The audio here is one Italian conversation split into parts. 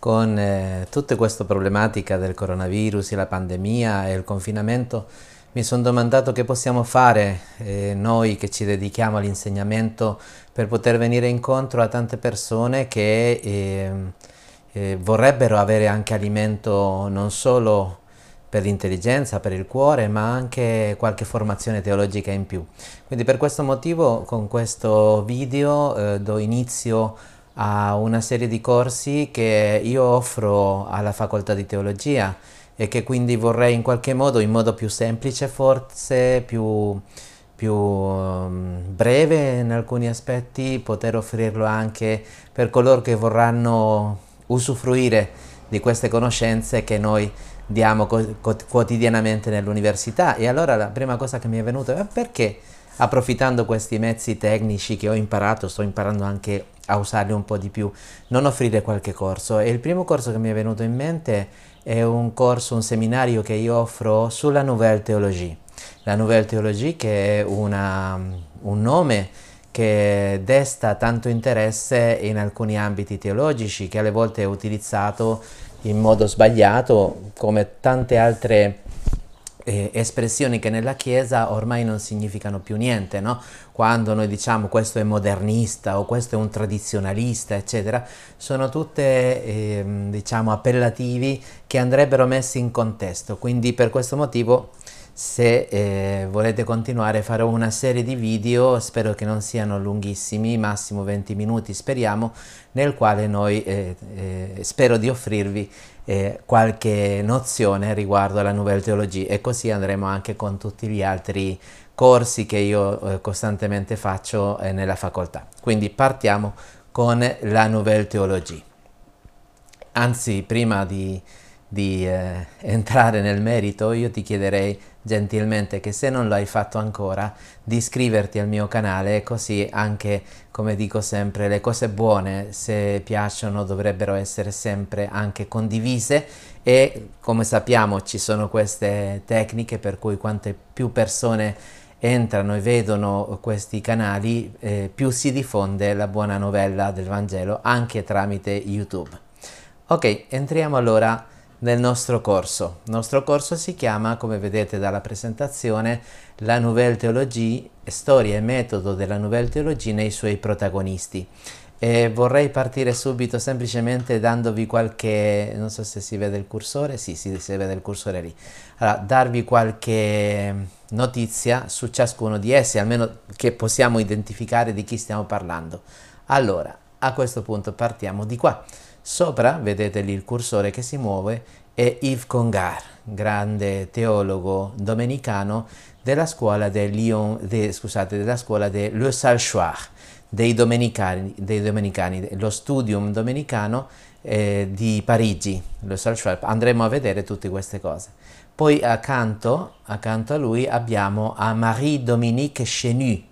con eh, tutta questa problematica del coronavirus, la pandemia e il confinamento, mi sono domandato che possiamo fare eh, noi che ci dedichiamo all'insegnamento per poter venire incontro a tante persone che eh, eh vorrebbero avere anche alimento non solo per l'intelligenza, per il cuore, ma anche qualche formazione teologica in più. Quindi per questo motivo con questo video eh, do inizio a una serie di corsi che io offro alla facoltà di teologia e che quindi vorrei in qualche modo, in modo più semplice forse, più, più um, breve in alcuni aspetti, poter offrirlo anche per coloro che vorranno usufruire di queste conoscenze che noi diamo quotidianamente nell'università. E allora la prima cosa che mi è venuta è perché approfittando questi mezzi tecnici che ho imparato, sto imparando anche a usarli un po' di più, non offrire qualche corso. E il primo corso che mi è venuto in mente è un corso, un seminario che io offro sulla Nouvelle Théologie. La Nouvelle Théologie che è una, un nome che desta tanto interesse in alcuni ambiti teologici, che alle volte è utilizzato in modo sbagliato, come tante altre eh, espressioni che nella Chiesa ormai non significano più niente, no? Quando noi diciamo questo è modernista o questo è un tradizionalista, eccetera, sono tutte eh, diciamo appellativi che andrebbero messi in contesto. Quindi per questo motivo se eh, volete continuare farò una serie di video, spero che non siano lunghissimi, massimo 20 minuti speriamo, nel quale noi eh, eh, spero di offrirvi eh, qualche nozione riguardo alla Nouvelle Teologie e così andremo anche con tutti gli altri corsi che io eh, costantemente faccio eh, nella facoltà. Quindi partiamo con la Nouvelle Teologie. Anzi, prima di, di eh, entrare nel merito, io ti chiederei gentilmente che se non lo hai fatto ancora di iscriverti al mio canale così anche come dico sempre le cose buone se piacciono dovrebbero essere sempre anche condivise e come sappiamo ci sono queste tecniche per cui quante più persone entrano e vedono questi canali eh, più si diffonde la buona novella del Vangelo anche tramite YouTube. Ok, entriamo allora nel nostro corso. Il nostro corso si chiama, come vedete dalla presentazione, La Nouvelle Théologie, storia e metodo della Nouvelle Théologie nei suoi protagonisti. E vorrei partire subito semplicemente dandovi qualche, non so se si vede il cursore, sì, sì si vede il cursore lì, allora, darvi qualche notizia su ciascuno di essi, almeno che possiamo identificare di chi stiamo parlando. Allora, a questo punto partiamo di qua. Sopra, vedete lì il cursore che si muove, è Yves Congar, grande teologo domenicano della scuola del Lyon, de, scusate, della scuola de Le Salchoir, dei domenicani, dei domenicani, lo studium domenicano eh, di Parigi, Le Salchoir. Andremo a vedere tutte queste cose. Poi accanto, accanto a lui abbiamo a Marie-Dominique Chenu,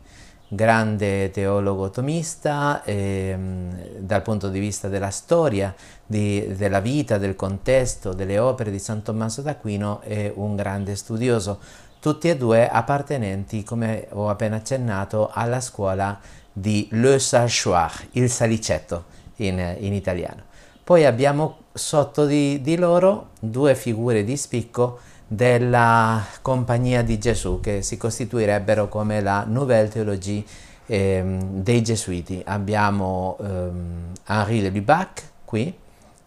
grande teologo tomista ehm, dal punto di vista della storia, di, della vita, del contesto, delle opere di San Tommaso d'Aquino è un grande studioso, tutti e due appartenenti, come ho appena accennato, alla scuola di Le Sachoir, il salicetto in, in italiano. Poi abbiamo sotto di, di loro due figure di spicco della Compagnia di Gesù, che si costituirebbero come la Nouvelle Théologie ehm, dei Gesuiti. Abbiamo ehm, Henri de Lubac qui,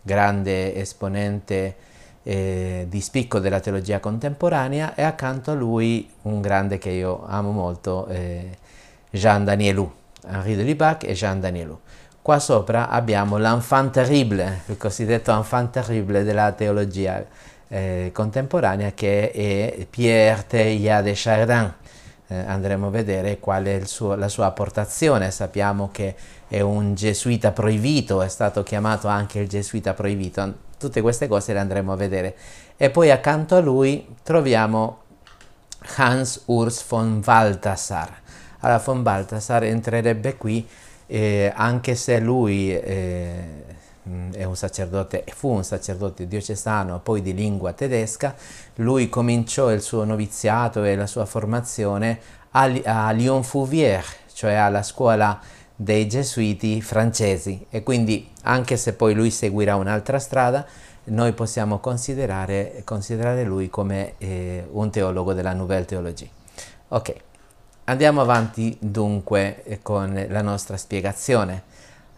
grande esponente eh, di spicco della teologia contemporanea, e accanto a lui un grande che io amo molto, eh, Jean Danielou, Henri de Lubac e Jean Danielou. Qua sopra abbiamo l'enfant terrible, il cosiddetto enfant terrible della teologia eh, contemporanea che è Pierre Teilhard de Chardin. Eh, andremo a vedere qual è suo, la sua apportazione. Sappiamo che è un gesuita proibito, è stato chiamato anche il gesuita proibito. Tutte queste cose le andremo a vedere. E poi accanto a lui troviamo Hans Urs von Balthasar. Allora, von Balthasar entrerebbe qui, eh, anche se lui eh, è un sacerdote, fu un sacerdote diocesano, poi di lingua tedesca, lui cominciò il suo noviziato e la sua formazione a, Lyon-Fouvier, cioè alla scuola dei gesuiti francesi e quindi anche se poi lui seguirà un'altra strada, noi possiamo considerare, considerare lui come eh, un teologo della Nouvelle Théologie. Ok, andiamo avanti dunque eh, con la nostra spiegazione.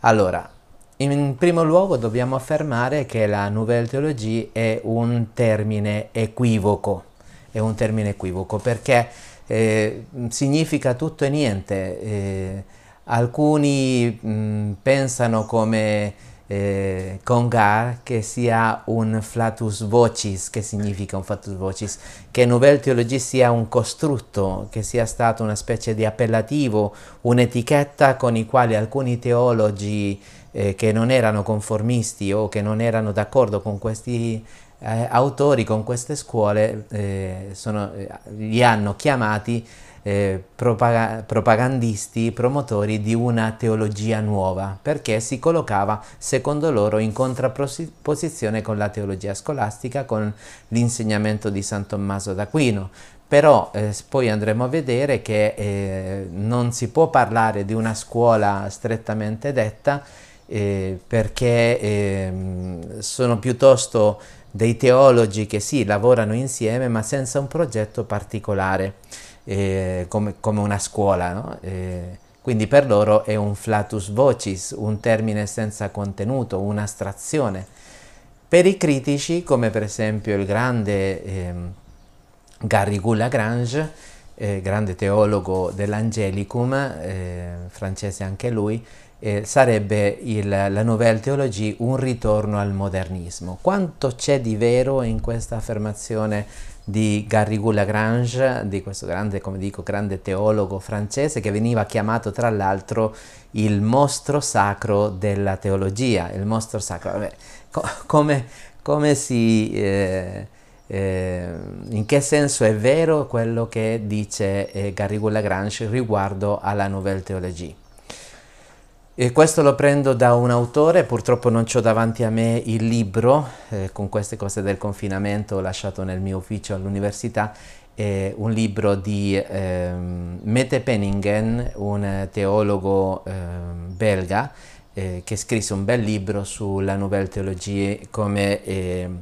Allora, in primo luogo dobbiamo affermare che la Nouvelle Théologie è un termine equivoco, è un termine equivoco perché eh, significa tutto e niente. Eh, alcuni mh, pensano come eh, Congar che sia un flatus vocis, che significa un flatus vocis, che Nouvelle Theologie sia un costrutto, che sia stato una specie di appellativo, un'etichetta con i quali alcuni teologi eh, che non erano conformisti o che non erano d'accordo con questi eh, autori, con queste scuole, eh, sono, eh, li hanno chiamati eh, propag propagandisti, promotori di una teologia nuova, perché si collocava, secondo loro, in contrapposizione con la teologia scolastica, con l'insegnamento di San Tommaso d'Aquino. Però eh, poi andremo a vedere che eh, non si può parlare di una scuola strettamente detta, eh, perché ehm, sono piuttosto dei teologi che sì, lavorano insieme, ma senza un progetto particolare eh, come, come, una scuola, no? eh, quindi per loro è un flatus vocis, un termine senza contenuto, un'astrazione. Per i critici, come per esempio il grande eh, Garrigou Lagrange, eh, grande teologo dell'Angelicum, eh, francese anche lui, eh, sarebbe il, la Nouvelle Théologie un ritorno al modernismo. Quanto c'è di vero in questa affermazione di Garrigou Lagrange, di questo grande, come dico, grande teologo francese che veniva chiamato tra l'altro il mostro sacro della teologia, il mostro sacro. Vabbè, co come, come si... Eh, eh, in che senso è vero quello che dice eh, Garrigou Lagrange riguardo alla Nouvelle Théologie? E questo lo prendo da un autore, purtroppo non ho davanti a me il libro, eh, con queste cose del confinamento ho lasciato nel mio ufficio all'università, eh, un libro di eh, Mette Penningen, un teologo ehm, belga, eh, che scrisse un bel libro sulla Nouvelle Théologie come ehm,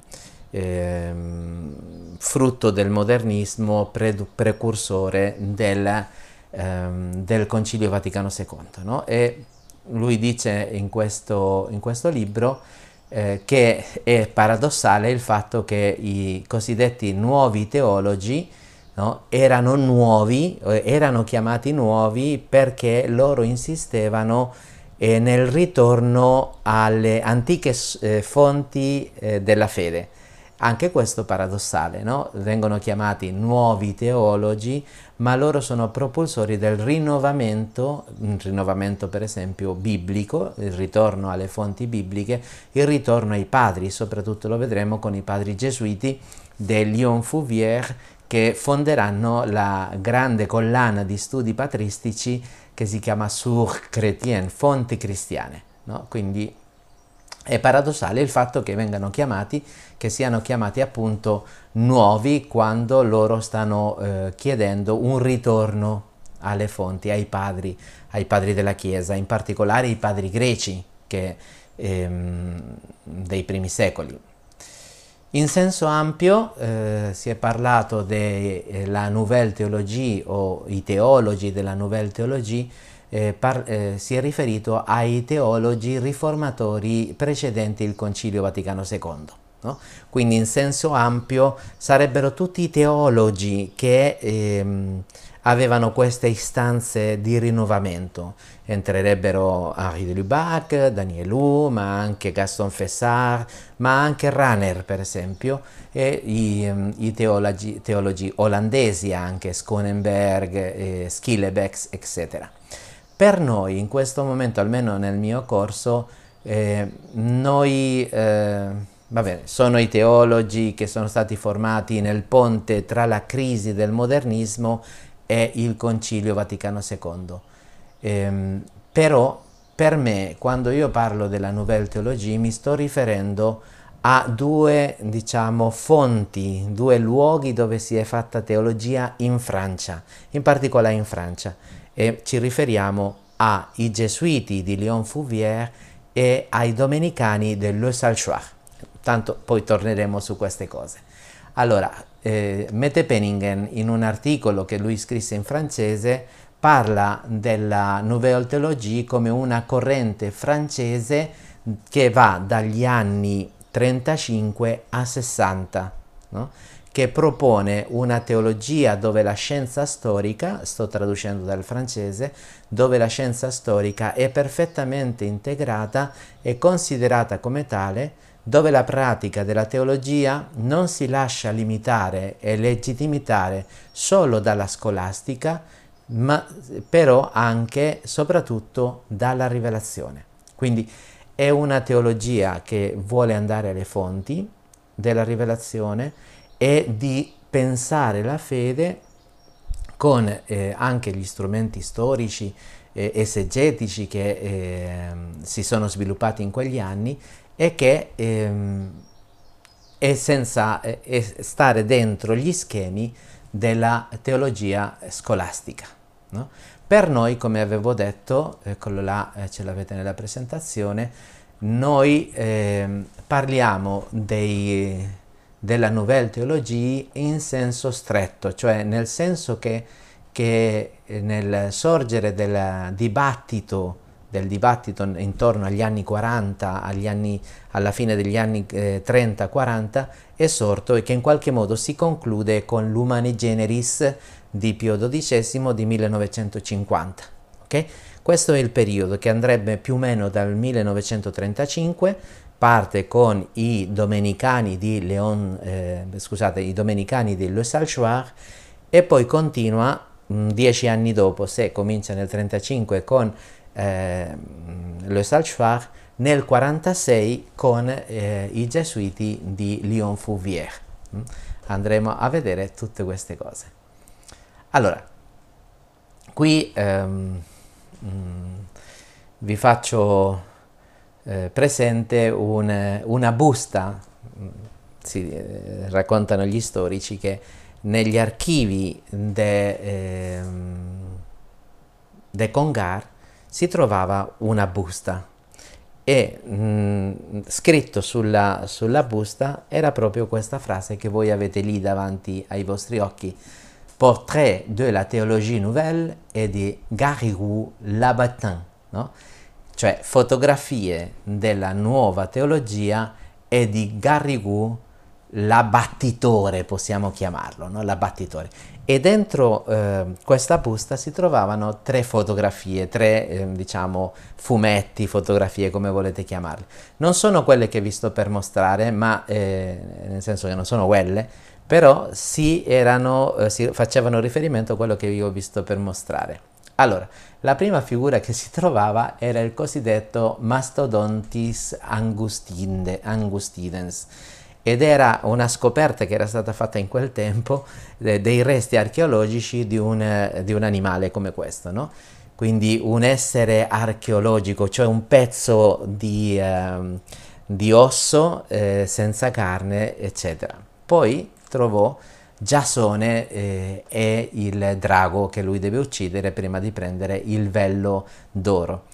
ehm, frutto del modernismo pre precursore del, del Concilio Vaticano II. No? E lui dice in questo, in questo libro eh, che è paradossale il fatto che i cosiddetti nuovi teologi no, erano nuovi, erano chiamati nuovi perché loro insistevano eh, nel ritorno alle antiche eh, fonti eh, della fede. Anche questo paradossale, no? vengono chiamati nuovi teologi, ma loro sono propulsori del rinnovamento, un rinnovamento per esempio biblico, il ritorno alle fonti bibliche, il ritorno ai padri, soprattutto lo vedremo con i padri gesuiti del Lyon Fouvier che fonderanno la grande collana di studi patristici che si chiama Source Chrétienne, fonti cristiane. No? Quindi è paradossale il fatto che vengano chiamati, che siano chiamati appunto nuovi quando loro stanno eh, chiedendo un ritorno alle fonti, ai padri, ai padri della Chiesa, in particolare i padri greci che, ehm, dei primi secoli. In senso ampio eh, si è parlato della Nouvelle Théologie o i teologi della Nouvelle Théologie eh, eh, si è riferito ai teologi riformatori precedenti il Concilio Vaticano II. No? Quindi in senso ampio sarebbero tutti i teologi che ehm, avevano queste istanze di rinnovamento. Entrerebbero Henri de Lubac, Danielou, ma anche Gaston Fessard, ma anche Ranner per esempio, e i, ehm, i teologi, teologi, olandesi anche, Skonenberg, eh, Schillebeck, eccetera. Per noi in questo momento, almeno nel mio corso, eh, noi, eh, vabbè, sono i teologi che sono stati formati nel ponte tra la crisi del modernismo e il Concilio Vaticano II. Eh, però per me, quando io parlo della Nouvelle Théologie, mi sto riferendo a due, diciamo, fonti, due luoghi dove si è fatta teologia in Francia, in particolare in Francia e ci riferiamo ai gesuiti di Léon Fouvier e ai domenicani del Le Salchoir. Tanto poi torneremo su queste cose. Allora, eh, Mette Penningen in un articolo che lui scrisse in francese parla della Nouvelle Théologie come una corrente francese che va dagli anni 35 a 60, no? Che propone una teologia dove la scienza storica, sto traducendo dal francese, dove la scienza storica è perfettamente integrata e considerata come tale, dove la pratica della teologia non si lascia limitare e legittimitare solo dalla scolastica, ma però anche e soprattutto dalla rivelazione. Quindi è una teologia che vuole andare alle fonti della rivelazione e di pensare la fede con eh, anche gli strumenti storici eh, esegetici che eh, si sono sviluppati in quegli anni e che ehm, è senza è stare dentro gli schemi della teologia scolastica. No? Per noi, come avevo detto, eccolo là, eh, ce l'avete nella presentazione, noi eh, parliamo dei, della Nouvelle Théologie in senso stretto, cioè nel senso che, che eh, nel sorgere del dibattito, del dibattito intorno agli anni 40, agli anni, alla fine degli anni eh, 30-40, è sorto e che in qualche modo si conclude con l'Humane Generis di Pio XII di 1950. Okay? Questo è il periodo che andrebbe più o meno dal 1935, parte con i domenicani di Leon, eh, scusate, i domenicani di Le Salchoir e poi continua mh, mm, dieci anni dopo, se comincia nel 1935 con eh, Le Salchoir, nel 1946 con eh, i gesuiti di Lyon Fouvier. Mm? Andremo a vedere tutte queste cose. Allora, qui ehm, mh, mm, vi faccio eh, presente un, una busta, mm, si eh, raccontano gli storici che negli archivi de, eh, de Congar si trovava una busta e mh, mm, scritto sulla, sulla busta era proprio questa frase che voi avete lì davanti ai vostri occhi Portrait de la théologie nouvelle e di Garrigou Labatin, no? Cioè fotografie della nuova teologia e di Garrigou l'abbattitore, possiamo chiamarlo, no? l'abbattitore. E dentro eh, questa busta si trovavano tre fotografie, tre eh, diciamo fumetti, fotografie, come volete chiamarle. Non sono quelle che vi sto per mostrare, ma eh, nel senso che non sono quelle, però si, erano, eh, si facevano riferimento a quello che io ho visto per mostrare. Allora, la prima figura che si trovava era il cosiddetto Mastodontis angustidens ed era una scoperta che era stata fatta in quel tempo eh, dei resti archeologici di un, eh, di un animale come questo, no? quindi un essere archeologico, cioè un pezzo di, eh, di osso eh, senza carne, eccetera. Poi trovò Giasone eh, e il drago che lui deve uccidere prima di prendere il vello d'oro.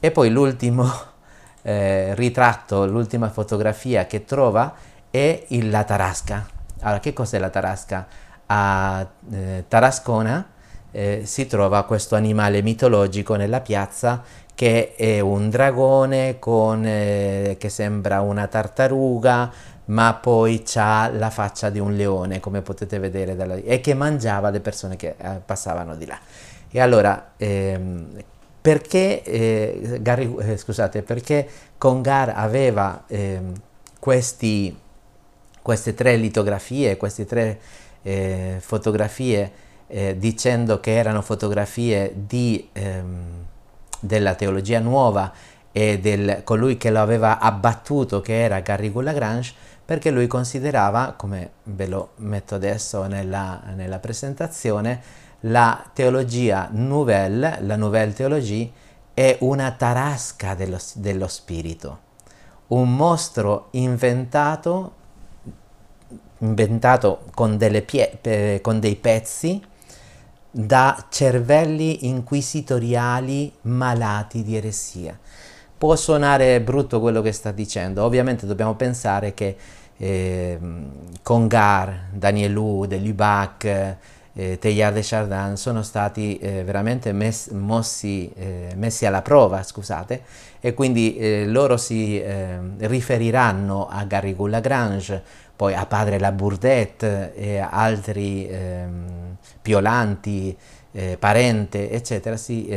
E poi l'ultimo eh, ritratto, l'ultima fotografia che trova è il, la tarasca. Allora, che cos'è la tarasca? A eh, Tarascona eh, si trova questo animale mitologico nella piazza che è un dragone con, eh, che sembra una tartaruga, ma poi ha la faccia di un leone, come potete vedere, dalla, e che mangiava le persone che eh, passavano di là. E allora, ehm, perché, eh, Gary, eh, scusate, perché Congar aveva ehm, questi, queste tre litografie, queste tre eh, fotografie, eh, dicendo che erano fotografie di, ehm, della teologia nuova e del colui che lo aveva abbattuto, che era Garrigou Lagrange, perché lui considerava, come ve lo metto adesso nella, nella presentazione, la teologia nouvelle, la nouvelle théologie, è una tarasca dello, dello spirito, un mostro inventato, inventato con, pie, con dei pezzi da cervelli inquisitoriali malati di eresia. Può suonare brutto quello che sta dicendo, ovviamente dobbiamo pensare che eh, Congar, Danielou, Delubac, eh, Teilhard e Chardin sono stati eh, veramente mes- mossi, eh, messi alla prova, scusate, e quindi eh, loro si eh, riferiranno a Garrigou Lagrange, poi a padre Labourdette e altri ehm, Piolanti, eh, Parente, eccetera, si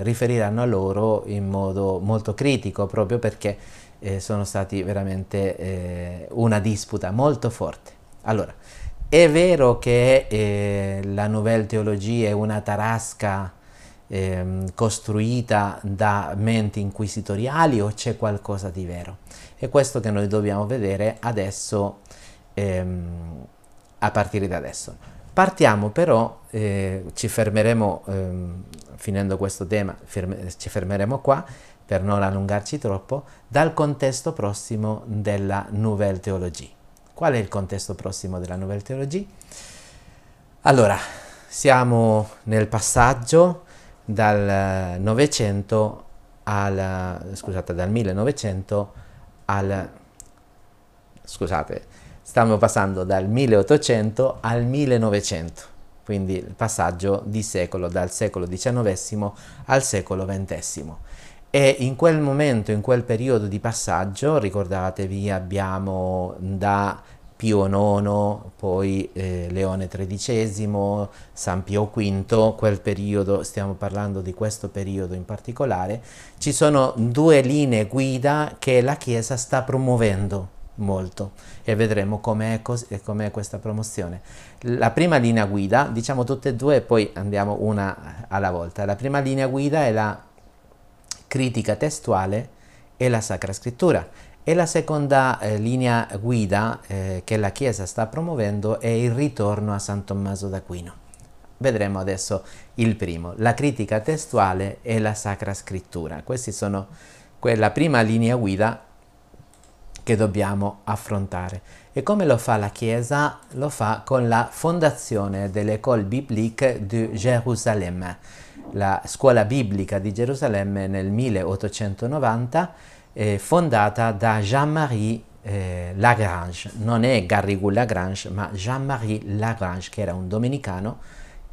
riferiranno a loro in modo molto critico, proprio perché sono stati veramente una disputa molto forte. Allora, è vero che eh, la Nouvelle Teologia è una tarasca eh, costruita da menti inquisitoriali o c'è qualcosa di vero? È questo che noi dobbiamo vedere adesso, ehm, a partire da adesso. Partiamo però, eh, ci fermeremo, ehm, finendo questo tema, ferme, ci fermeremo qua per non allungarci troppo, dal contesto prossimo della Nouvelle Teologia. Qual è il contesto prossimo della Nouvelle Teologie? Allora, siamo nel passaggio dal Novecento al, scusate, dal 1900 al, scusate, stiamo passando dal 1800 al 1900, quindi il passaggio di secolo, dal secolo XIX al secolo XX. E in quel momento, in quel periodo di passaggio, ricordatevi, abbiamo da Pio IX, poi eh, Leone XIII, San Pio V, quel periodo, stiamo parlando di questo periodo in particolare, ci sono due linee guida che la Chiesa sta promuovendo molto e vedremo com'è, cos- com'è questa promozione. La prima linea guida, diciamo tutte e due e poi andiamo una alla volta. La prima linea guida è la critica testuale e la Sacra Scrittura. E la seconda eh, linea guida eh, che la Chiesa sta promuovendo è il ritorno a San Tommaso d'Aquino. Vedremo adesso il primo, la critica testuale e la Sacra Scrittura. Questa sono quella prima linea guida che dobbiamo affrontare. E come lo fa la Chiesa? Lo fa con la fondazione dell'École biblique de Jérusalem la scuola biblica di Gerusalemme nel 1890, eh, fondata da Jean-Marie eh, Lagrange. Non è Garrigou Lagrange, ma Jean-Marie Lagrange, che era un domenicano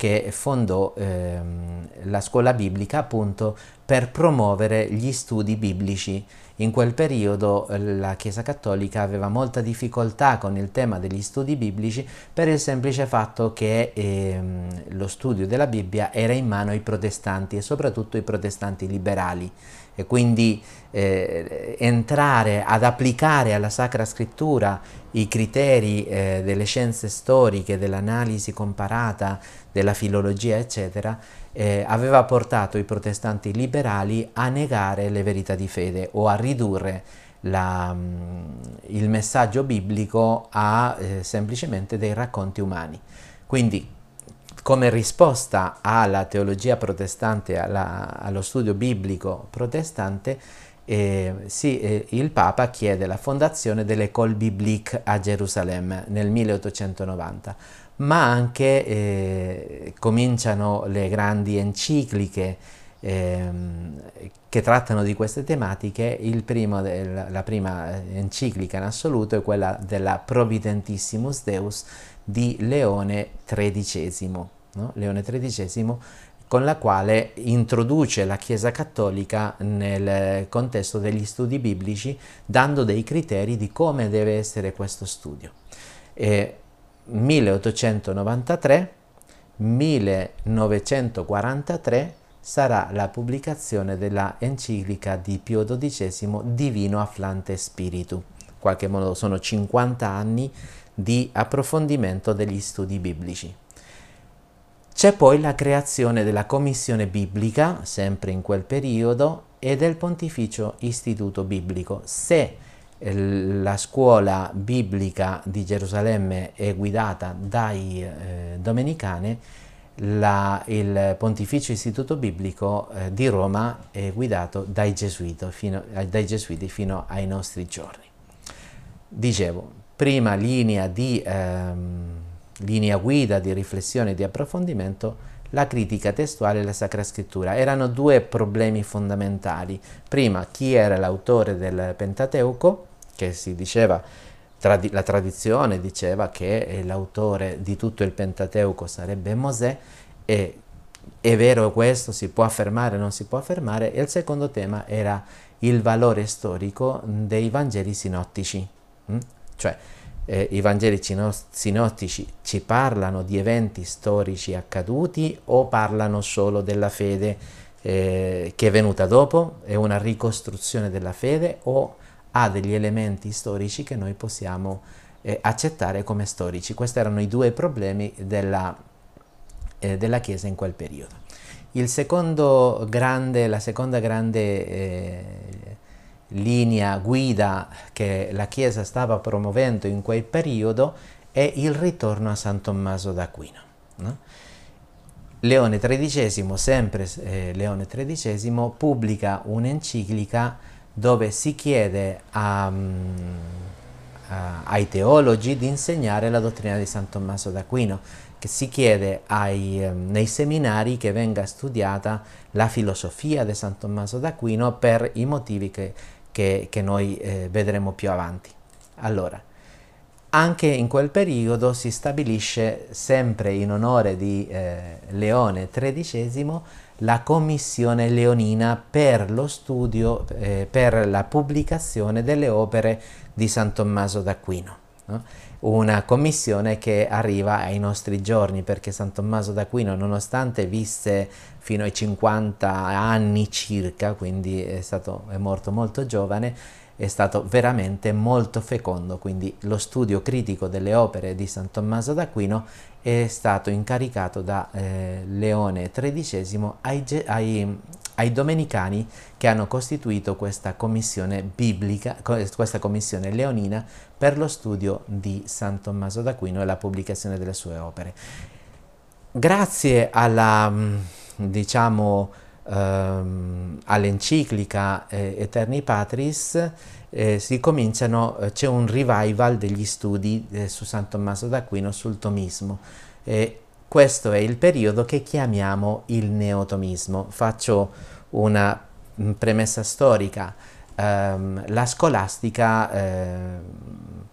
che fondò ehm, la scuola biblica appunto per promuovere gli studi biblici. In quel periodo eh, la Chiesa Cattolica aveva molta difficoltà con il tema degli studi biblici per il semplice fatto che ehm, lo studio della Bibbia era in mano ai protestanti e soprattutto ai protestanti liberali. E quindi eh, entrare ad applicare alla Sacra Scrittura i criteri eh, delle scienze storiche, dell'analisi comparata, della filologia, eccetera, eh, aveva portato i protestanti liberali a negare le verità di fede o a ridurre la, mm, il messaggio biblico a eh, semplicemente dei racconti umani. Quindi, come risposta alla teologia protestante, alla, allo studio biblico protestante, eh, sì, eh, il Papa chiede la fondazione dell'École biblique a Gerusalemme nel 1890 ma anche eh, cominciano le grandi encicliche ehm, che trattano di queste tematiche. Del, la prima enciclica in assoluto è quella della Providentissimus Deus di Leone XIII, no? Leone XIII con la quale introduce la Chiesa Cattolica nel contesto degli studi biblici, dando dei criteri di come deve essere questo studio. E 1893, 1943 sarà la pubblicazione della enciclica di Pio XII Divino Afflante Spiritu. In qualche modo sono 50 anni di approfondimento degli studi biblici. C'è poi la creazione della commissione biblica, sempre in quel periodo, e del Pontificio Istituto Biblico. Se la scuola biblica di Gerusalemme è guidata dai eh, domenicani, la, il Pontificio Istituto Biblico eh, di Roma è guidato dai fino, eh, dai gesuiti fino ai nostri giorni. Dicevo, prima linea, di, ehm, linea guida di riflessione e di approfondimento, la critica testuale e la Sacra Scrittura. Erano due problemi fondamentali. Prima, chi era l'autore del Pentateuco, che si diceva, tradi- la tradizione diceva che l'autore di tutto il Pentateuco sarebbe Mosè, e è vero questo, si può affermare o non si può affermare, e il secondo tema era il valore storico dei Vangeli sinottici, mm? cioè eh, i Vangeli sinottici ci parlano di eventi storici accaduti o parlano solo della fede eh, che è venuta dopo, è una ricostruzione della fede o ha degli elementi storici che noi possiamo eh, accettare come storici. Questi erano i due problemi della, eh, della Chiesa in quel periodo. Grande, la seconda grande eh, linea guida che la Chiesa stava promuovendo in quel periodo è il ritorno a San Tommaso d'Aquino. No? Leone XIII, sempre eh, Leone XIII, pubblica un'enciclica dove si chiede a, um, a, ai teologi di insegnare la dottrina di San Tommaso d'Aquino, che si chiede ai, um, nei seminari che venga studiata la filosofia di San Tommaso d'Aquino per i motivi che che, che noi eh, vedremo più avanti. Allora, anche in quel periodo si stabilisce, sempre in onore di eh, Leone XIII, la commissione leonina per lo studio, eh, per la pubblicazione delle opere di San Tommaso d'Aquino. No? Una commissione che arriva ai nostri giorni perché San Tommaso d'Aquino, nonostante visse fino ai 50 anni circa, quindi è, stato, è morto molto giovane, è stato veramente molto fecondo, quindi lo studio critico delle opere di San Tommaso d'Aquino è stato incaricato da eh, Leone XIII ai, ai, ai, domenicani che hanno costituito questa commissione biblica, questa commissione leonina per lo studio di San Tommaso d'Aquino e la pubblicazione delle sue opere. Grazie alla diciamo, ehm, all'enciclica eh, Eterni Patris eh, eh, c'è un revival degli studi eh, su San Tommaso d'Aquino sul tomismo. questo è il periodo che chiamiamo il neotomismo. Faccio una mm, premessa storica. Um, la scolastica uh,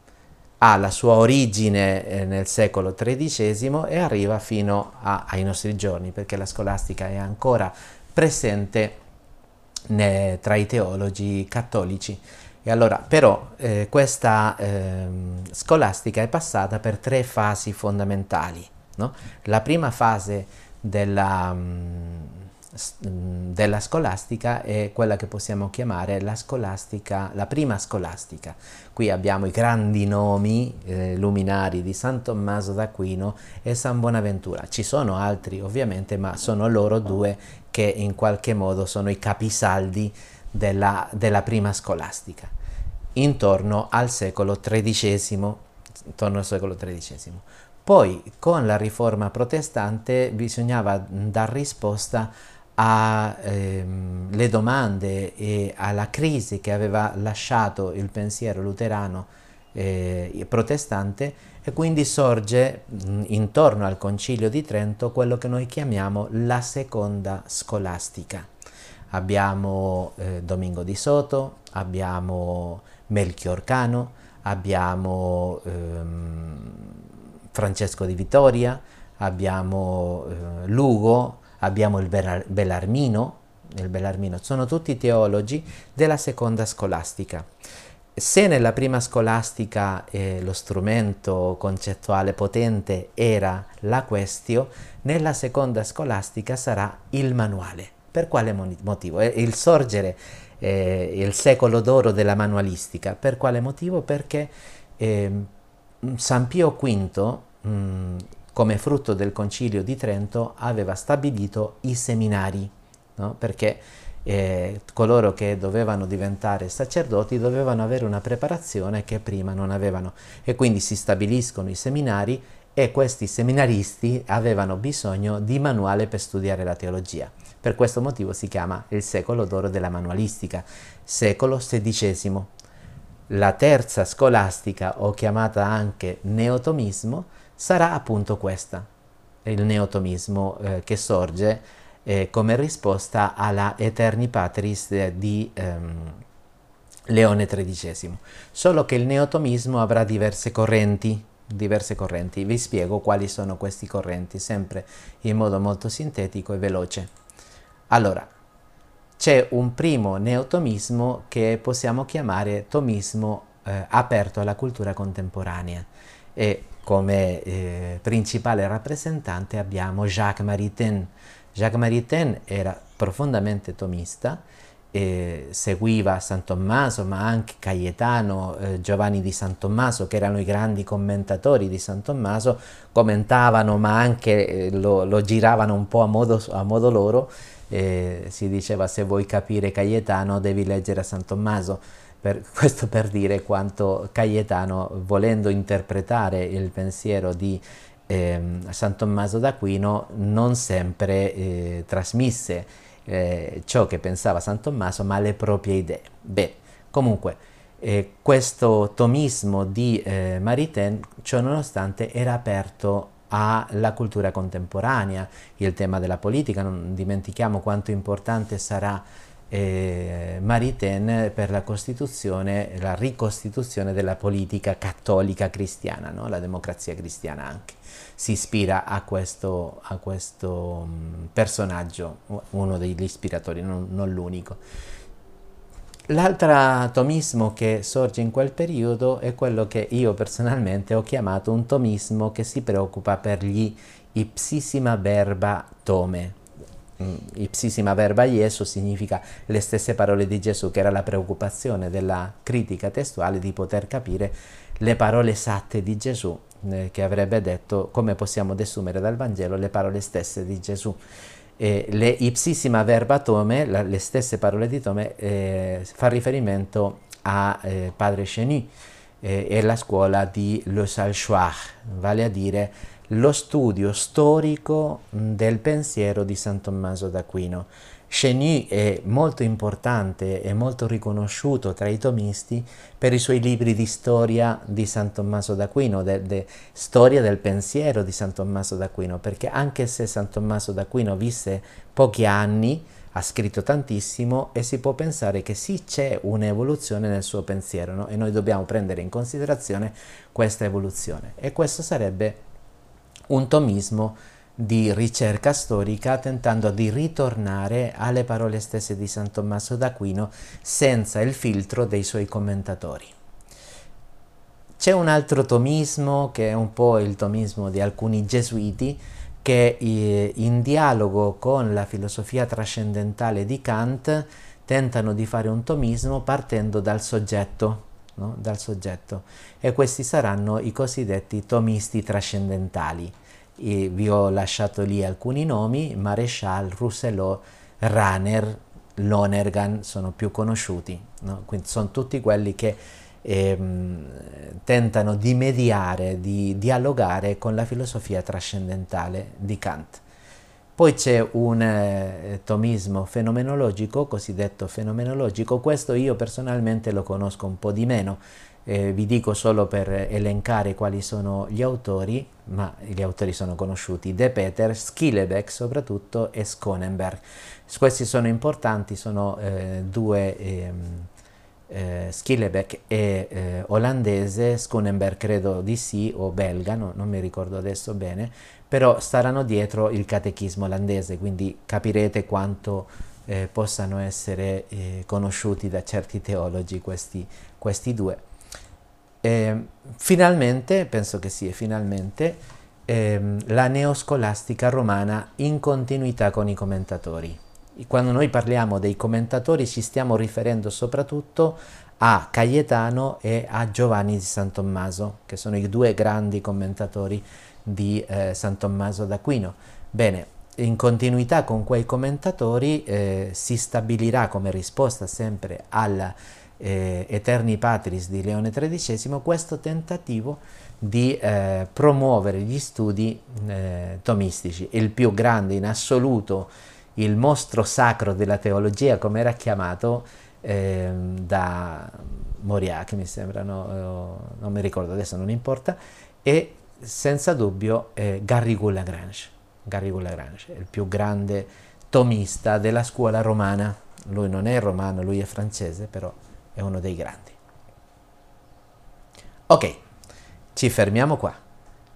ha la sua origine eh, nel secolo XIII e arriva fino a, ai nostri giorni, perché la scolastica è ancora presente ne, tra i teologi cattolici. E allora, però, eh, questa eh, scolastica è passata per tre fasi fondamentali. No? La prima fase della, mh, Mm, della scolastica è quella che possiamo chiamare la scolastica, la prima scolastica. Qui abbiamo i grandi nomi eh, luminari di San Tommaso d'Aquino e San Bonaventura. Ci sono altri ovviamente, ma sono loro due che in qualche modo sono i capisaldi della, della prima scolastica, intorno al secolo XIII. Intorno al secolo XIII. Poi con la riforma protestante bisognava dar risposta alle ehm, domande e alla crisi che aveva lasciato il pensiero luterano eh, protestante e quindi sorge mh, intorno al concilio di Trento quello che noi chiamiamo la seconda scolastica. Abbiamo eh, Domingo di Soto, abbiamo Melchior Cano, abbiamo ehm, Francesco di Vittoria, abbiamo eh, Lugo, abbiamo il Bellarmino, il Bellarmino, sono tutti teologi della seconda scolastica. Se nella prima scolastica eh, lo strumento concettuale potente era la questio, nella seconda scolastica sarà il manuale. Per quale motivo? Il sorgere, eh, il secolo d'oro della manualistica. Per quale motivo? Perché eh, San Pio V, mh, come frutto del concilio di Trento, aveva stabilito i seminari, no? perché eh, coloro che dovevano diventare sacerdoti dovevano avere una preparazione che prima non avevano e quindi si stabiliscono i seminari e questi seminaristi avevano bisogno di manuale per studiare la teologia. Per questo motivo si chiama il secolo d'oro della manualistica, secolo XVI. La terza scolastica, o chiamata anche neotomismo, sarà appunto questa. il neotomismo eh, che sorge eh, come risposta alla Eterni Patris di ehm, Leone XIII. Solo che il neotomismo avrà diverse correnti, diverse correnti. Vi spiego quali sono questi correnti, sempre in modo molto sintetico e veloce. Allora, c'è un primo neotomismo che possiamo chiamare tomismo eh, aperto alla cultura contemporanea e come eh, principale rappresentante abbiamo Jacques Maritain. Jacques Maritain era profondamente tomista, eh, seguiva San Tommaso, ma anche Cayetano, eh, Giovanni di San Tommaso, che erano i grandi commentatori di San Tommaso, commentavano, ma anche eh, lo, lo, giravano un po' a modo, a modo loro. Eh, si diceva se vuoi capire Cayetano devi leggere a San Tommaso. Per, questo per dire quanto Cayetano, volendo interpretare il pensiero di eh, San Tommaso d'Aquino, non sempre eh, trasmise eh, ciò che pensava San Tommaso, ma le proprie idee. Beh, comunque, eh, questo tomismo di eh, Maritain, ciò nonostante, era aperto alla cultura contemporanea, il tema della politica, non dimentichiamo quanto importante sarà eh, Maritain per la la ricostituzione della politica cattolica cristiana, no? la democrazia cristiana anche. Si ispira a questo, a questo um, personaggio, uno degli ispiratori, non, non l'unico. L'altro tomismo che sorge in quel periodo è quello che io personalmente ho chiamato un tomismo che si preoccupa per gli ipsissima verba tome, Mm, ipsissima verba Iesu significa le stesse parole di Gesù, che era la preoccupazione della critica testuale di poter capire le parole esatte di Gesù, eh, che avrebbe detto come possiamo desumere dal Vangelo le parole stesse di Gesù. Eh, le ipsissima verba Tome, la, le stesse parole di Tome, eh, fa riferimento a eh, padre Cheny eh, e la scuola di Le Salchoir, vale a dire lo studio storico del pensiero di San Tommaso d'Aquino. Cheny è molto importante e molto riconosciuto tra i tomisti per i suoi libri di storia di San Tommaso d'Aquino, de, de storia del pensiero di San Tommaso d'Aquino, perché anche se San Tommaso d'Aquino visse pochi anni, ha scritto tantissimo e si può pensare che sì c'è un'evoluzione nel suo pensiero no? e noi dobbiamo prendere in considerazione questa evoluzione e questo sarebbe un tomismo di ricerca storica tentando di ritornare alle parole stesse di San Tommaso d'Aquino senza il filtro dei suoi commentatori. C'è un altro tomismo che è un po' il tomismo di alcuni gesuiti che eh, in dialogo con la filosofia trascendentale di Kant tentano di fare un tomismo partendo dal soggetto, no? dal soggetto. e questi saranno i cosiddetti tomisti trascendentali e vi ho lasciato lì alcuni nomi, Maréchal, Rousselot, Raner, Lonergan sono più conosciuti, no? quindi sono tutti quelli che ehm, tentano di mediare, di dialogare con la filosofia trascendentale di Kant. Poi c'è un eh, tomismo fenomenologico, cosiddetto fenomenologico, questo io personalmente lo conosco un po' di meno, eh, vi dico solo per elencare quali sono gli autori, ma gli autori sono conosciuti, De Peter, Schillebeck soprattutto e Skonenberg. Questi sono importanti, sono eh, due, ehm, eh, Schillebeck è eh, olandese, Skonenberg credo di sì, o belga, no, non mi ricordo adesso bene, però staranno dietro il catechismo olandese, quindi capirete quanto eh, possano essere eh, conosciuti da certi teologi questi, questi due. Eh, finalmente, penso che sia finalmente, ehm, la neoscolastica romana in continuità con i commentatori. Quando noi parliamo dei commentatori ci stiamo riferendo soprattutto a Cayetano e a Giovanni di San Tommaso, che sono i due grandi commentatori di eh, San Tommaso d'Aquino. Bene, in continuità con quei commentatori eh, si stabilirà come risposta sempre alla eh, Eterni Patris di Leone XIII questo tentativo di eh, promuovere gli studi eh, tomistici, il più grande in assoluto, il mostro sacro della teologia, come era chiamato ehm, da Moria, mi sembra, no, non mi ricordo adesso, non importa, e senza dubbio è Garrigou Lagrange. Garrigou Lagrange il più grande tomista della scuola romana. Lui non è romano, lui è francese, però è uno dei grandi. Ok, ci fermiamo qua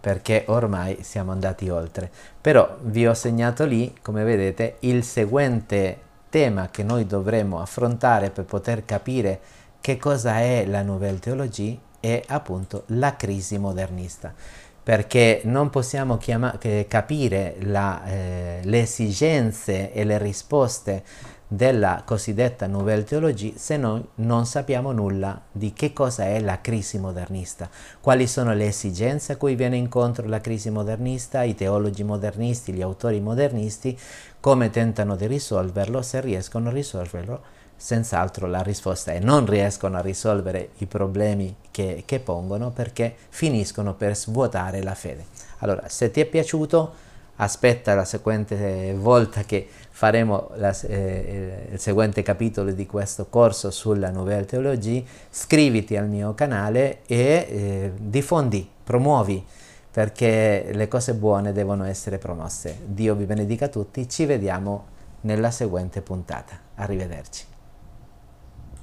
perché ormai siamo andati oltre. Però vi ho segnato lì, come vedete, il seguente tema che noi dovremo affrontare per poter capire che cosa è la Nouvelle Théologie è appunto la crisi modernista perché non possiamo capire la, eh, le esigenze e le risposte della cosiddetta Nouvelle Théologie se noi non sappiamo nulla di che cosa è la crisi modernista, quali sono le esigenze a cui viene incontro la crisi modernista, i teologi modernisti, gli autori modernisti, come tentano di risolverlo, se riescono a risolverlo, senz'altro la risposta è non riescono a risolvere i problemi che, che pongono perché finiscono per svuotare la fede. Allora, se ti è piaciuto, aspetta la seguente volta che faremo la, eh, il seguente capitolo di questo corso sulla Nouvelle Théologie, scriviti al mio canale e eh, diffondi, promuovi, perché le cose buone devono essere promosse. Dio vi benedica tutti, ci vediamo nella seguente puntata. Arrivederci.